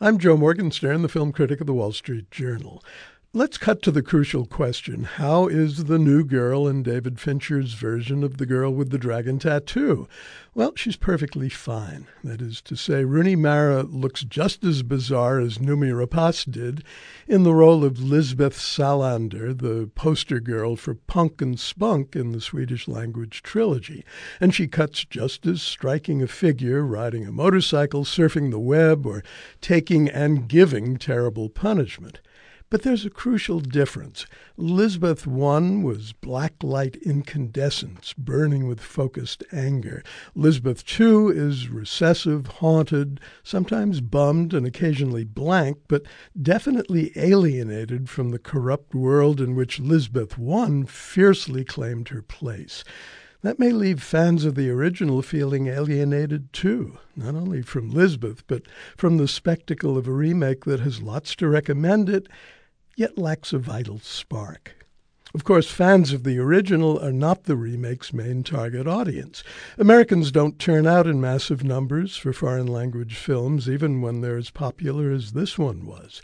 I'm Joe Morgenstern, the film critic of the Wall Street Journal. Let's cut to the crucial question How is the new girl in David Fincher's version of The Girl with the Dragon Tattoo? Well, she's perfectly fine. That is to say, Rooney Mara looks just as bizarre as Noomi Rapace did in the role of Lisbeth Salander, the poster girl for punk and spunk in the Swedish language trilogy. And she cuts just as striking a figure riding a motorcycle, surfing the web, or taking and giving terrible punishment. But there's a crucial difference. Lisbeth I was black light incandescence, burning with focused anger. Lisbeth II is recessive, haunted, sometimes bummed and occasionally blank, but definitely alienated from the corrupt world in which Lisbeth I fiercely claimed her place. That may leave fans of the original feeling alienated too, not only from Lisbeth, but from the spectacle of a remake that has lots to recommend it yet lacks a vital spark. Of course, fans of the original are not the remake's main target audience. Americans don't turn out in massive numbers for foreign language films, even when they're as popular as this one was.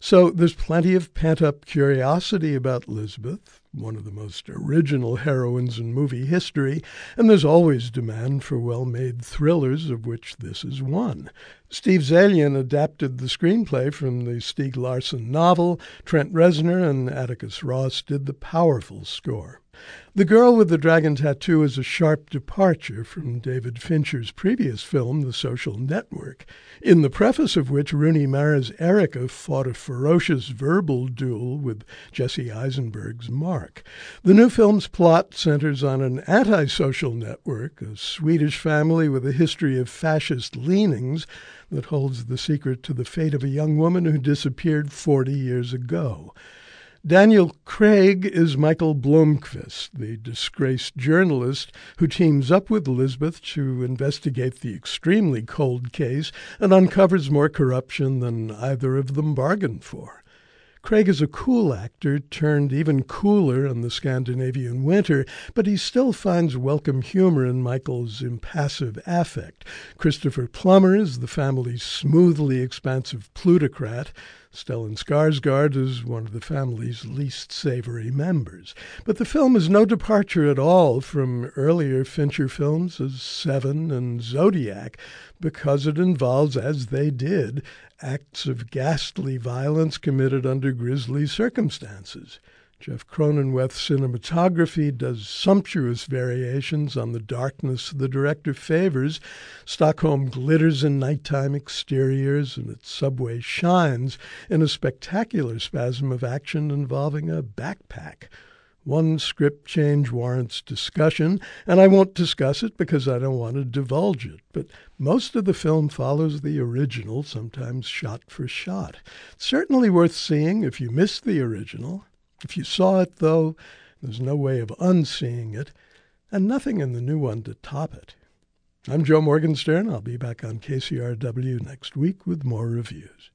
So there's plenty of pent up curiosity about Lisbeth, one of the most original heroines in movie history, and there's always demand for well made thrillers, of which this is one. Steve Zaillian adapted the screenplay from the Stieg Larsson novel. Trent Reznor and Atticus Ross did the powerful score. The Girl with the Dragon Tattoo is a sharp departure from David Fincher's previous film, The Social Network, in the preface of which Rooney Mara's Erica fought a ferocious verbal duel with Jesse Eisenberg's Mark. The new film's plot centers on an antisocial network, a Swedish family with a history of fascist leanings that holds the secret to the fate of a young woman who disappeared 40 years ago. Daniel Craig is Michael Blomkvist, the disgraced journalist who teams up with Lisbeth to investigate the extremely cold case and uncovers more corruption than either of them bargained for. Craig is a cool actor, turned even cooler in the Scandinavian winter, but he still finds welcome humor in Michael's impassive affect. Christopher Plummer is the family's smoothly expansive plutocrat. Stellan Skarsgård is one of the family's least savory members. But the film is no departure at all from earlier Fincher films as Seven and Zodiac, because it involves, as they did, acts of ghastly violence committed under grisly circumstances. Jeff Cronenweth's cinematography does sumptuous variations on the darkness the director favors. Stockholm glitters in nighttime exteriors, and its subway shines in a spectacular spasm of action involving a backpack. One script change warrants discussion, and I won't discuss it because I don't want to divulge it. But most of the film follows the original, sometimes shot for shot. certainly worth seeing if you missed the original. If you saw it, though, there's no way of unseeing it, and nothing in the new one to top it. I'm Joe Morgenstern. I'll be back on KCRW next week with more reviews.